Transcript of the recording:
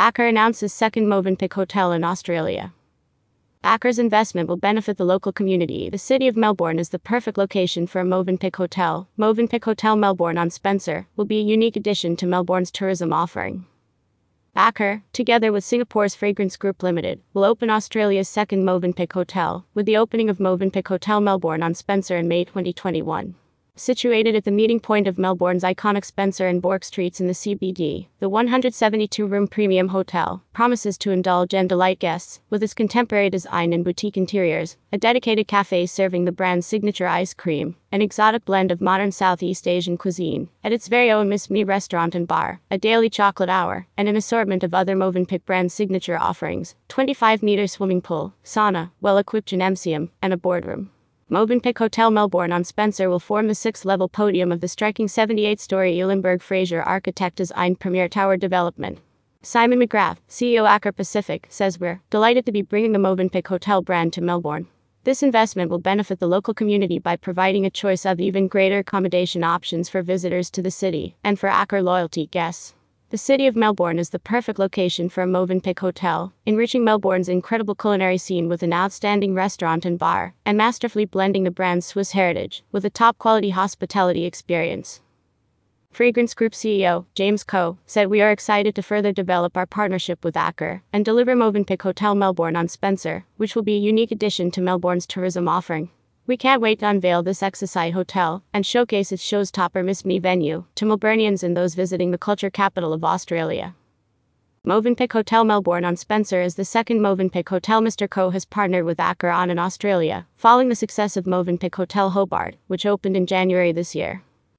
Accor announces second Movenpick Hotel in Australia. Accor's investment will benefit the local community. The city of Melbourne is the perfect location for a Movenpick Hotel. Movenpick Hotel Melbourne on Spencer will be a unique addition to Melbourne's tourism offering. Accor, together with Singapore's Fragrance Group Limited, will open Australia's second Movenpick Hotel, with the opening of Movenpick Hotel Melbourne on Spencer in May 2021. Situated at the meeting point of Melbourne's iconic Spencer and Bourke Streets in the CBD, the 172 room premium hotel promises to indulge and delight guests with its contemporary design and boutique interiors, a dedicated cafe serving the brand's signature ice cream, an exotic blend of modern Southeast Asian cuisine, at its very own Miss Mi restaurant and bar, a daily chocolate hour, and an assortment of other Movenpick brand signature offerings 25 meter swimming pool, sauna, well equipped gymnasium, and a boardroom. Movenpick Hotel Melbourne on Spencer will form the sixth level podium of the striking 78 story Elenberg Fraser architect designed premier tower development. Simon McGrath, CEO Accor Pacific, says we're delighted to be bringing the Movenpick Hotel brand to Melbourne. This investment will benefit the local community by providing a choice of even greater accommodation options for visitors to the city and for Accor loyalty guests. The city of Melbourne is the perfect location for a Movenpick hotel, enriching Melbourne's incredible culinary scene with an outstanding restaurant and bar, and masterfully blending the brand's Swiss heritage with a top quality hospitality experience. Fragrance Group CEO, James Koh, said we are excited to further develop our partnership with Accor and deliver Movenpick Hotel Melbourne on Spencer, which will be a unique addition to Melbourne's tourism offering. We can't wait to unveil this exercise hotel and showcase its showstopper Miss Mi venue to Melburnians and those visiting the culture capital of Australia. Movenpick Hotel Melbourne on Spencer is the second Movenpick Hotel Mr. Koh has partnered with Accor on in Australia, following the success of Movenpick Hotel Hobart, which opened in January this year.